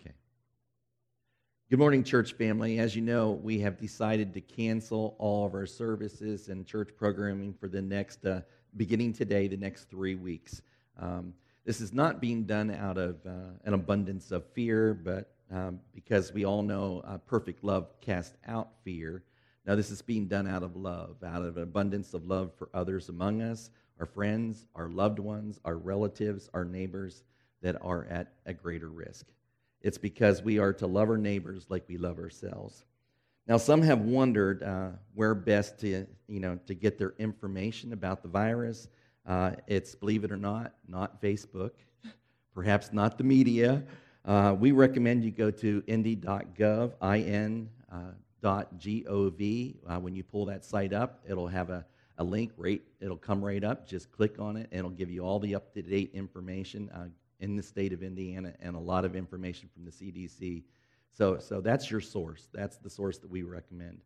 Okay. Good morning, church family. As you know, we have decided to cancel all of our services and church programming for the next, uh, beginning today, the next three weeks. Um, this is not being done out of uh, an abundance of fear, but um, because we all know uh, perfect love casts out fear. Now, this is being done out of love, out of an abundance of love for others among us, our friends, our loved ones, our relatives, our neighbors that are at a greater risk. It's because we are to love our neighbors like we love ourselves. Now, some have wondered uh, where best to, you know, to get their information about the virus. Uh, it's, believe it or not, not Facebook, perhaps not the media. Uh, we recommend you go to indy.gov, in uh. Uh, when you pull that site up, it'll have a, a link right, it'll come right up. Just click on it, and it'll give you all the up-to-date information. In the state of Indiana and a lot of information from the CDC. So, so that's your source. That's the source that we recommend.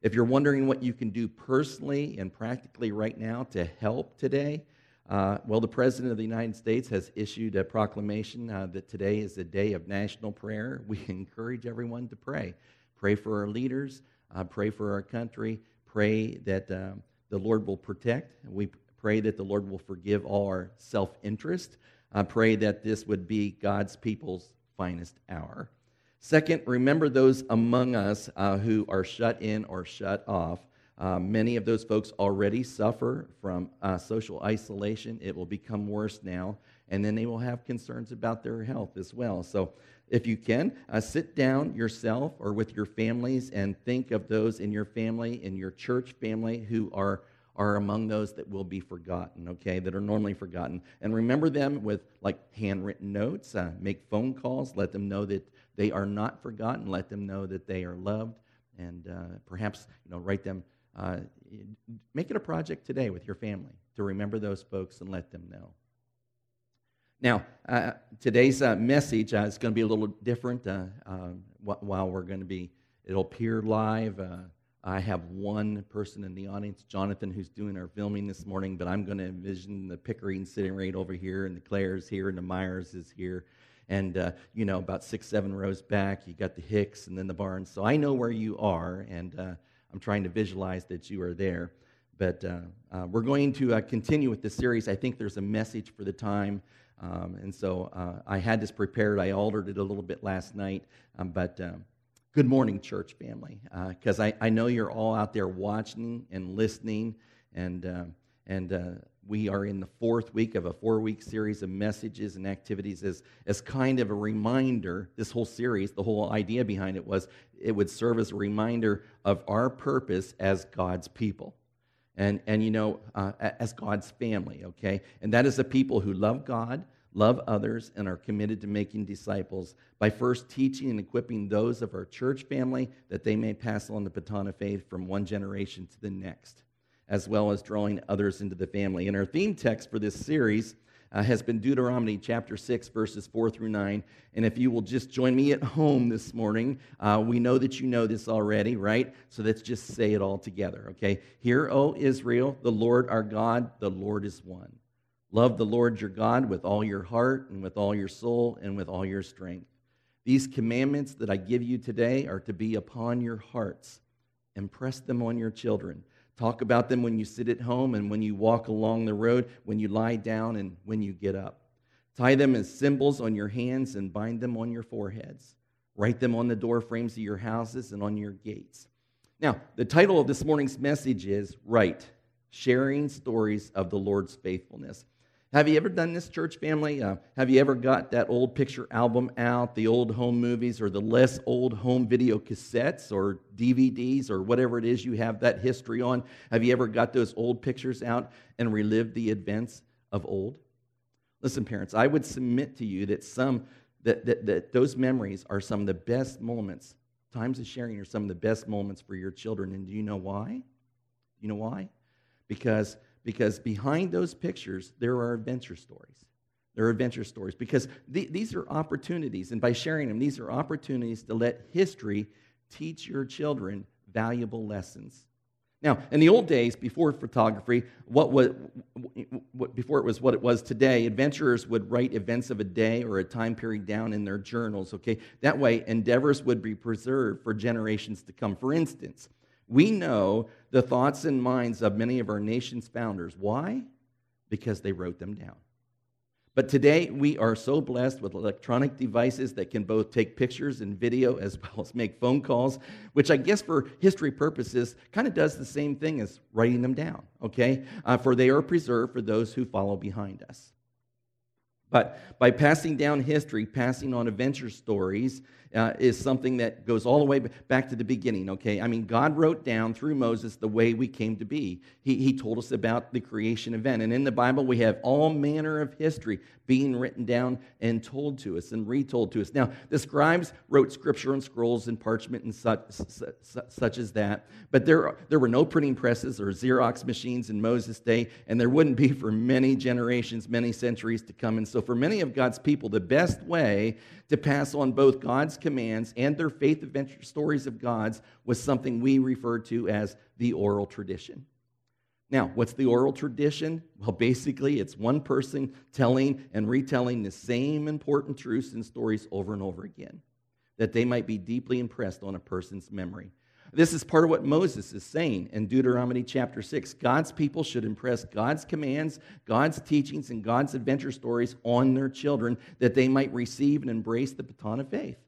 If you're wondering what you can do personally and practically right now to help today, uh, well, the President of the United States has issued a proclamation uh, that today is a day of national prayer. We encourage everyone to pray. Pray for our leaders, uh, pray for our country, pray that uh, the Lord will protect. We pray that the Lord will forgive all our self interest. I pray that this would be God's people's finest hour. Second, remember those among us uh, who are shut in or shut off. Uh, many of those folks already suffer from uh, social isolation. It will become worse now, and then they will have concerns about their health as well. So, if you can, uh, sit down yourself or with your families and think of those in your family, in your church family, who are are among those that will be forgotten, okay, that are normally forgotten. And remember them with like handwritten notes, uh, make phone calls, let them know that they are not forgotten, let them know that they are loved, and uh, perhaps, you know, write them, uh, make it a project today with your family to remember those folks and let them know. Now, uh, today's uh, message uh, is going to be a little different while we're going to be, it'll appear live I have one person in the audience, Jonathan, who's doing our filming this morning, but I'm going to envision the Pickering sitting right over here, and the Claires here, and the Myers is here. And, uh, you know, about six, seven rows back, you got the Hicks and then the Barnes. So I know where you are, and uh, I'm trying to visualize that you are there. But uh, uh we're going to uh, continue with this series. I think there's a message for the time. Um, and so uh, I had this prepared. I altered it a little bit last night, um, but um, Good morning, church family, because uh, I, I know you're all out there watching and listening, and, uh, and uh, we are in the fourth week of a four week series of messages and activities as, as kind of a reminder. This whole series, the whole idea behind it was it would serve as a reminder of our purpose as God's people. And, and you know, uh, as God's family, okay? And that is the people who love God, love others, and are committed to making disciples by first teaching and equipping those of our church family that they may pass on the baton of faith from one generation to the next, as well as drawing others into the family. And our theme text for this series uh, has been Deuteronomy chapter 6, verses 4 through 9. And if you will just join me at home this morning, uh, we know that you know this already, right? So let's just say it all together, okay? Hear, O Israel, the Lord our God, the Lord is one. Love the Lord your God with all your heart and with all your soul and with all your strength. These commandments that I give you today are to be upon your hearts. Impress them on your children. Talk about them when you sit at home and when you walk along the road, when you lie down and when you get up. Tie them as symbols on your hands and bind them on your foreheads. Write them on the door frames of your houses and on your gates. Now, the title of this morning's message is Right Sharing Stories of the Lord's Faithfulness. Have you ever done this, church family? Uh, have you ever got that old picture album out, the old home movies, or the less old home video cassettes or DVDs or whatever it is you have that history on? Have you ever got those old pictures out and relived the events of old? Listen, parents, I would submit to you that some that, that, that those memories are some of the best moments. Times of sharing are some of the best moments for your children. And do you know why? You know why? Because because behind those pictures, there are adventure stories. There are adventure stories because th- these are opportunities, and by sharing them, these are opportunities to let history teach your children valuable lessons. Now, in the old days, before photography, what was, what, before it was what it was today, adventurers would write events of a day or a time period down in their journals, okay? That way, endeavors would be preserved for generations to come. For instance, we know the thoughts and minds of many of our nation's founders. Why? Because they wrote them down. But today, we are so blessed with electronic devices that can both take pictures and video as well as make phone calls, which I guess for history purposes kind of does the same thing as writing them down, okay? Uh, for they are preserved for those who follow behind us. But by passing down history, passing on adventure stories, uh, is something that goes all the way back to the beginning, okay? I mean, God wrote down through Moses the way we came to be. He, he told us about the creation event. And in the Bible, we have all manner of history being written down and told to us and retold to us. Now, the scribes wrote scripture on scrolls and parchment and such, such, such as that, but there, there were no printing presses or Xerox machines in Moses' day, and there wouldn't be for many generations, many centuries to come. And so, for many of God's people, the best way to pass on both God's commands and their faith adventure stories of God's was something we refer to as the oral tradition. Now, what's the oral tradition? Well, basically, it's one person telling and retelling the same important truths and stories over and over again, that they might be deeply impressed on a person's memory. This is part of what Moses is saying in Deuteronomy chapter 6. God's people should impress God's commands, God's teachings, and God's adventure stories on their children that they might receive and embrace the baton of faith.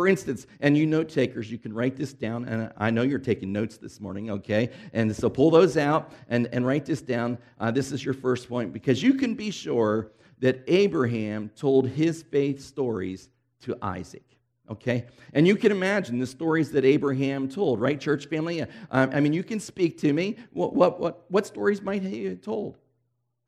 For instance, and you note takers, you can write this down, and I know you're taking notes this morning, okay? And so pull those out and, and write this down. Uh, this is your first point, because you can be sure that Abraham told his faith stories to Isaac okay? And you can imagine the stories that Abraham told, right, church family? Uh, I mean, you can speak to me. What, what, what, what stories might he have told?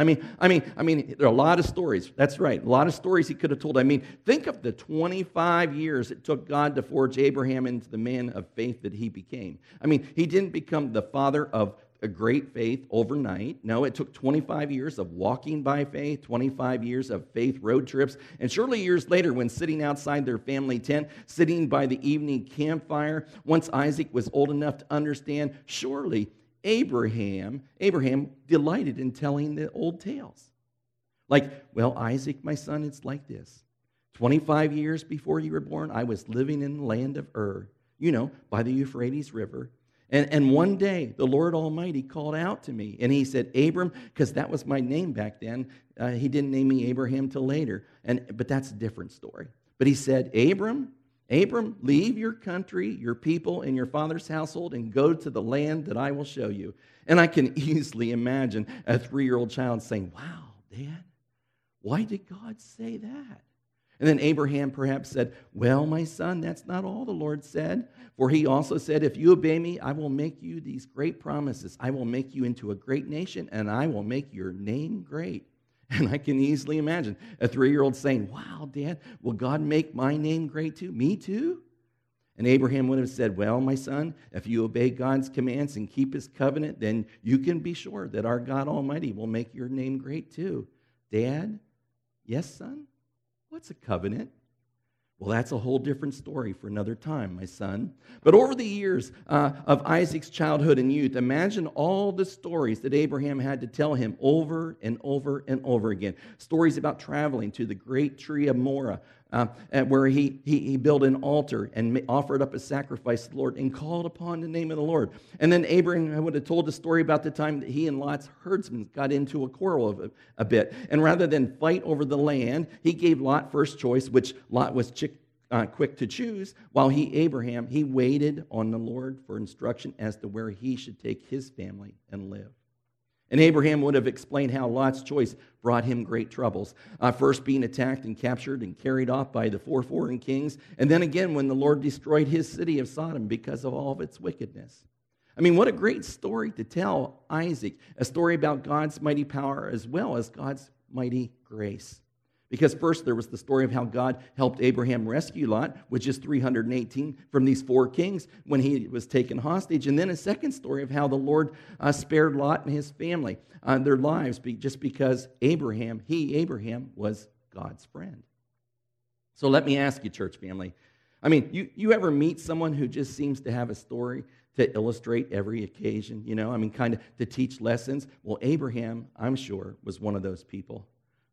I mean, I mean, I mean, there are a lot of stories. That's right, a lot of stories he could have told. I mean, think of the 25 years it took God to forge Abraham into the man of faith that he became. I mean, he didn't become the father of a great faith overnight. No, it took 25 years of walking by faith, 25 years of faith road trips, and surely years later, when sitting outside their family tent, sitting by the evening campfire, once Isaac was old enough to understand, surely Abraham, Abraham delighted in telling the old tales. Like, well, Isaac, my son, it's like this. 25 years before you were born, I was living in the land of Ur, you know, by the Euphrates River and, and one day, the Lord Almighty called out to me, and He said, Abram, because that was my name back then. Uh, he didn't name me Abraham till later, and, but that's a different story. But He said, Abram, Abram, leave your country, your people, and your father's household, and go to the land that I will show you. And I can easily imagine a three year old child saying, Wow, Dad, why did God say that? And then Abraham perhaps said, Well, my son, that's not all the Lord said. For he also said, If you obey me, I will make you these great promises. I will make you into a great nation, and I will make your name great. And I can easily imagine a three year old saying, Wow, Dad, will God make my name great too? Me too? And Abraham would have said, Well, my son, if you obey God's commands and keep his covenant, then you can be sure that our God Almighty will make your name great too. Dad, yes, son? What's a covenant? Well, that's a whole different story for another time, my son. But over the years uh, of Isaac's childhood and youth, imagine all the stories that Abraham had to tell him over and over and over again. Stories about traveling to the great tree of Moreh, uh, where he, he, he, built an altar and offered up a sacrifice to the Lord and called upon the name of the Lord. And then Abraham would have told a story about the time that he and Lot's herdsmen got into a quarrel a, a bit. And rather than fight over the land, he gave Lot first choice, which Lot was chick, uh, quick to choose, while he, Abraham, he waited on the Lord for instruction as to where he should take his family and live. And Abraham would have explained how Lot's choice brought him great troubles. Uh, first, being attacked and captured and carried off by the four foreign kings. And then again, when the Lord destroyed his city of Sodom because of all of its wickedness. I mean, what a great story to tell Isaac a story about God's mighty power as well as God's mighty grace. Because first, there was the story of how God helped Abraham rescue Lot, which is 318 from these four kings when he was taken hostage. And then a second story of how the Lord uh, spared Lot and his family, uh, their lives, just because Abraham, he, Abraham, was God's friend. So let me ask you, church family. I mean, you, you ever meet someone who just seems to have a story to illustrate every occasion, you know, I mean, kind of to teach lessons. Well, Abraham, I'm sure, was one of those people.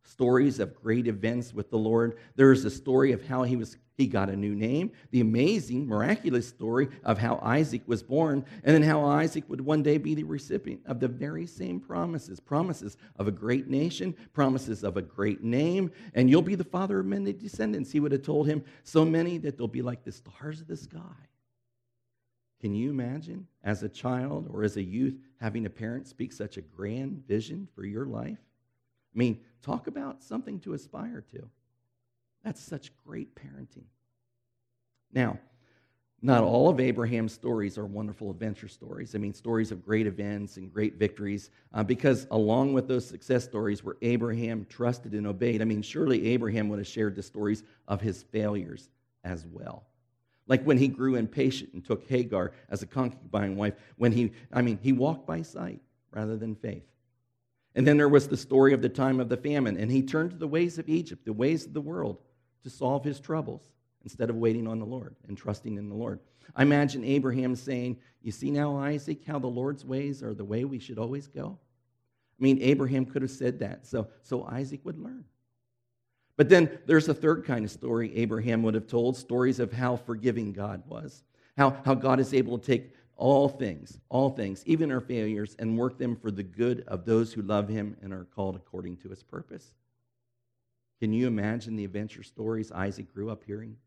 Stories of great events with the Lord. There's a story of how he was he got a new name, the amazing, miraculous story of how Isaac was born, and then how Isaac would one day be the recipient of the very same promises promises of a great nation, promises of a great name, and you'll be the father of many descendants. He would have told him, so many that they'll be like the stars of the sky. Can you imagine, as a child or as a youth, having a parent speak such a grand vision for your life? I mean, talk about something to aspire to. That's such great parenting. Now, not all of Abraham's stories are wonderful adventure stories. I mean, stories of great events and great victories, uh, because along with those success stories where Abraham trusted and obeyed, I mean, surely Abraham would have shared the stories of his failures as well. Like when he grew impatient and took Hagar as a concubine wife, when he, I mean, he walked by sight rather than faith. And then there was the story of the time of the famine, and he turned to the ways of Egypt, the ways of the world, to solve his troubles instead of waiting on the Lord and trusting in the Lord. I imagine Abraham saying, You see now, Isaac, how the Lord's ways are the way we should always go? I mean, Abraham could have said that, so, so Isaac would learn. But then there's a third kind of story Abraham would have told stories of how forgiving God was, how, how God is able to take all things, all things, even our failures, and work them for the good of those who love him and are called according to his purpose. Can you imagine the adventure stories Isaac grew up hearing?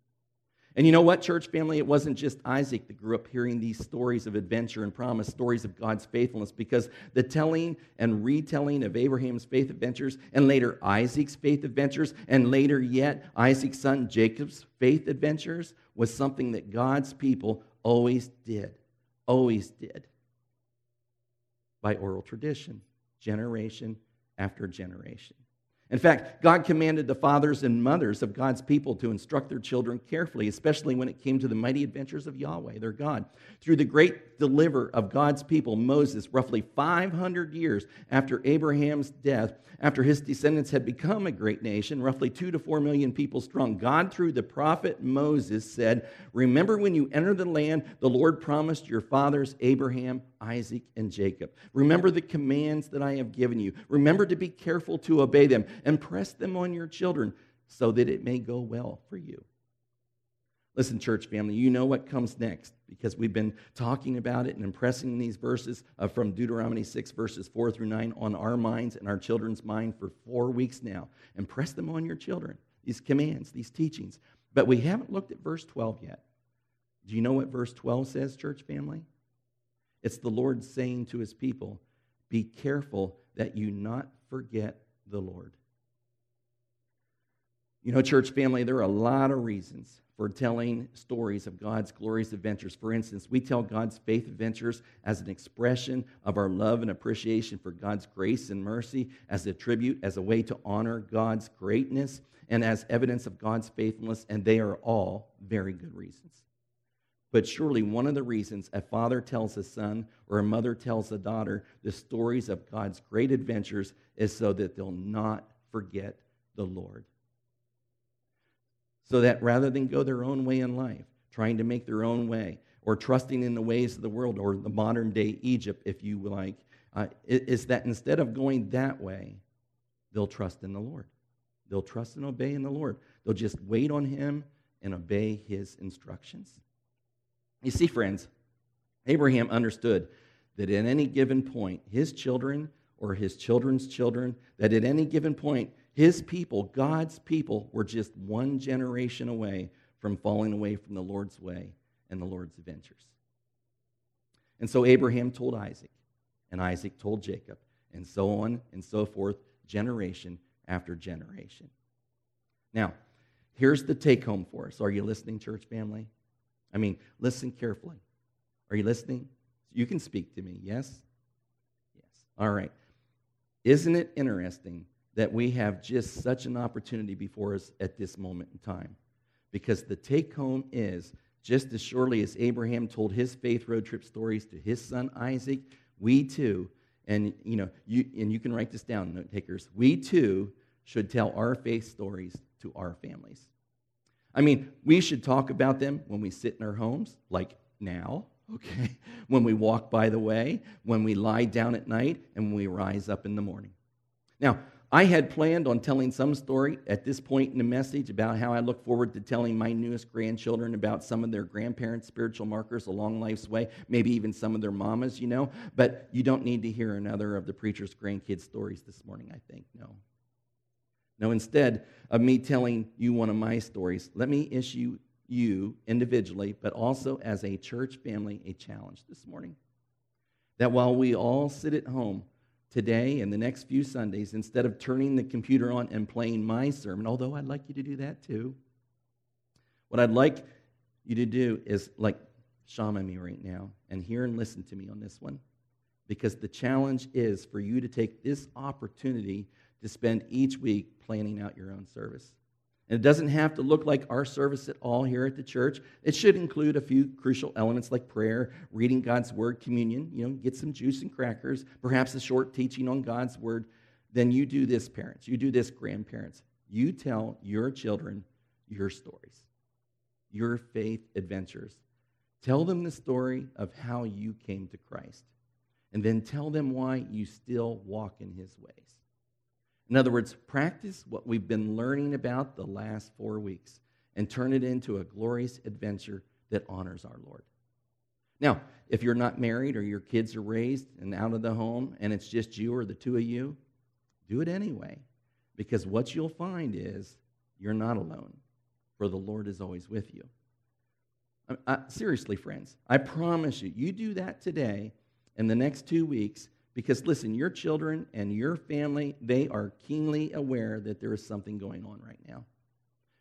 And you know what, church family? It wasn't just Isaac that grew up hearing these stories of adventure and promise, stories of God's faithfulness, because the telling and retelling of Abraham's faith adventures, and later Isaac's faith adventures, and later yet Isaac's son Jacob's faith adventures was something that God's people always did. Always did. By oral tradition, generation after generation. In fact, God commanded the fathers and mothers of God's people to instruct their children carefully, especially when it came to the mighty adventures of Yahweh, their God. Through the great deliver of God's people, Moses, roughly 500 years after Abraham's death, after his descendants had become a great nation, roughly two to four million people strong, God, through the prophet Moses, said, Remember when you enter the land the Lord promised your fathers, Abraham, Isaac, and Jacob. Remember the commands that I have given you. Remember to be careful to obey them and press them on your children so that it may go well for you. Listen, church family, you know what comes next because we've been talking about it and impressing these verses uh, from Deuteronomy 6, verses 4 through 9 on our minds and our children's mind for four weeks now. Impress them on your children, these commands, these teachings. But we haven't looked at verse 12 yet. Do you know what verse 12 says, church family? It's the Lord saying to his people, Be careful that you not forget the Lord. You know, church family, there are a lot of reasons for telling stories of God's glorious adventures. For instance, we tell God's faith adventures as an expression of our love and appreciation for God's grace and mercy, as a tribute, as a way to honor God's greatness, and as evidence of God's faithfulness, and they are all very good reasons. But surely one of the reasons a father tells a son or a mother tells a daughter the stories of God's great adventures is so that they'll not forget the Lord. So that rather than go their own way in life, trying to make their own way, or trusting in the ways of the world, or the modern day Egypt, if you like, uh, is that instead of going that way, they'll trust in the Lord. They'll trust and obey in the Lord. They'll just wait on Him and obey His instructions. You see, friends, Abraham understood that at any given point, his children or his children's children, that at any given point, his people, God's people, were just one generation away from falling away from the Lord's way and the Lord's adventures. And so Abraham told Isaac, and Isaac told Jacob, and so on and so forth, generation after generation. Now, here's the take home for us. Are you listening, church family? I mean, listen carefully. Are you listening? You can speak to me, yes? Yes. All right. Isn't it interesting that we have just such an opportunity before us at this moment in time? Because the take home is just as surely as Abraham told his faith road trip stories to his son Isaac, we too, and you know, you and you can write this down, note takers, we too should tell our faith stories to our families. I mean, we should talk about them when we sit in our homes, like now, okay? When we walk by the way, when we lie down at night, and when we rise up in the morning. Now, I had planned on telling some story at this point in the message about how I look forward to telling my newest grandchildren about some of their grandparents' spiritual markers along life's way, maybe even some of their mamas, you know. But you don't need to hear another of the preacher's grandkids' stories this morning, I think. No. No, instead of me telling you one of my stories, let me issue you individually, but also as a church family, a challenge this morning. That while we all sit at home, today and the next few Sundays, instead of turning the computer on and playing my sermon, although I'd like you to do that too, what I'd like you to do is like shaman me right now and hear and listen to me on this one. Because the challenge is for you to take this opportunity to spend each week planning out your own service. And it doesn't have to look like our service at all here at the church. It should include a few crucial elements like prayer, reading God's word, communion, you know, get some juice and crackers, perhaps a short teaching on God's word. Then you do this, parents. You do this, grandparents. You tell your children your stories, your faith adventures. Tell them the story of how you came to Christ. And then tell them why you still walk in his ways. In other words, practice what we've been learning about the last four weeks and turn it into a glorious adventure that honors our Lord. Now, if you're not married or your kids are raised and out of the home and it's just you or the two of you, do it anyway. Because what you'll find is you're not alone, for the Lord is always with you. I, I, seriously, friends, I promise you, you do that today, in the next two weeks, because listen, your children and your family, they are keenly aware that there is something going on right now.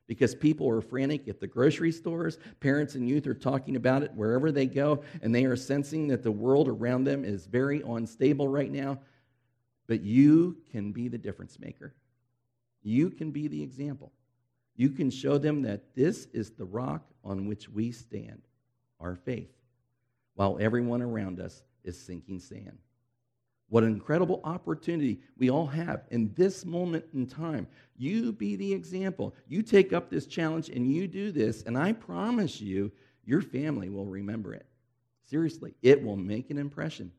Because people are frantic at the grocery stores, parents and youth are talking about it wherever they go, and they are sensing that the world around them is very unstable right now. But you can be the difference maker. You can be the example. You can show them that this is the rock on which we stand, our faith, while everyone around us is sinking sand. What an incredible opportunity we all have in this moment in time. You be the example. You take up this challenge and you do this, and I promise you, your family will remember it. Seriously, it will make an impression.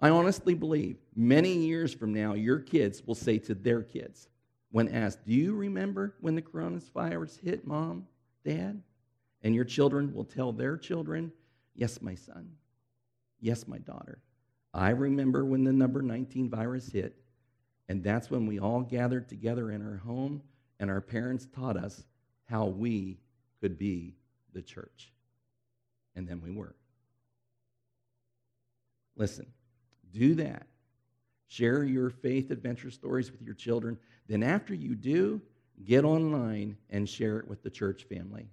I honestly believe many years from now, your kids will say to their kids, when asked, Do you remember when the coronavirus hit mom, dad? And your children will tell their children, Yes, my son. Yes, my daughter. I remember when the number 19 virus hit, and that's when we all gathered together in our home, and our parents taught us how we could be the church. And then we were. Listen, do that. Share your faith adventure stories with your children. Then, after you do, get online and share it with the church family,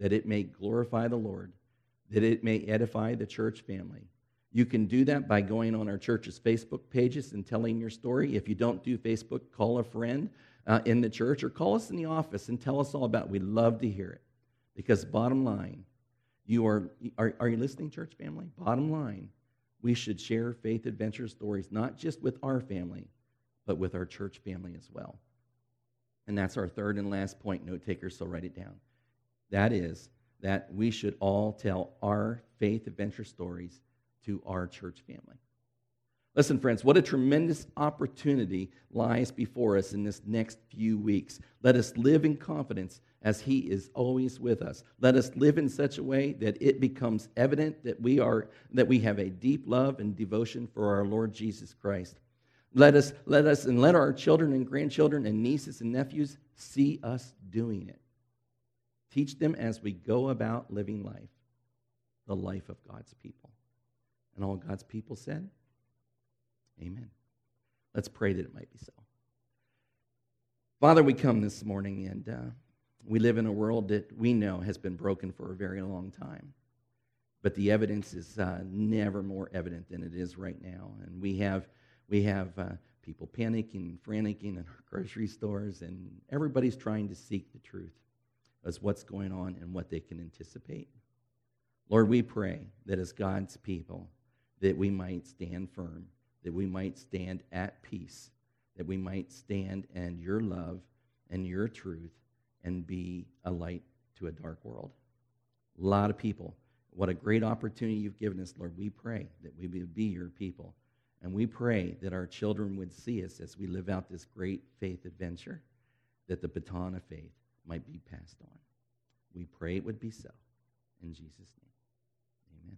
that it may glorify the Lord, that it may edify the church family you can do that by going on our church's Facebook pages and telling your story. If you don't do Facebook, call a friend uh, in the church or call us in the office and tell us all about it. We'd love to hear it. Because, bottom line, you are, are, are you listening, church family? Bottom line, we should share faith adventure stories, not just with our family, but with our church family as well. And that's our third and last point, note takers, so write it down. That is that we should all tell our faith adventure stories to our church family. Listen, friends, what a tremendous opportunity lies before us in this next few weeks. Let us live in confidence as He is always with us. Let us live in such a way that it becomes evident that we, are, that we have a deep love and devotion for our Lord Jesus Christ. Let us, let us, and let our children and grandchildren and nieces and nephews see us doing it. Teach them as we go about living life, the life of God's people. And all God's people said, Amen. Let's pray that it might be so. Father, we come this morning and uh, we live in a world that we know has been broken for a very long time. But the evidence is uh, never more evident than it is right now. And we have, we have uh, people panicking, and franticing in our grocery stores, and everybody's trying to seek the truth as what's going on and what they can anticipate. Lord, we pray that as God's people, that we might stand firm, that we might stand at peace, that we might stand in your love and your truth and be a light to a dark world. A lot of people What a great opportunity you've given us, Lord. We pray that we would be your people. And we pray that our children would see us as we live out this great faith adventure, that the baton of faith might be passed on. We pray it would be so. In Jesus' name, amen.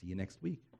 See you next week.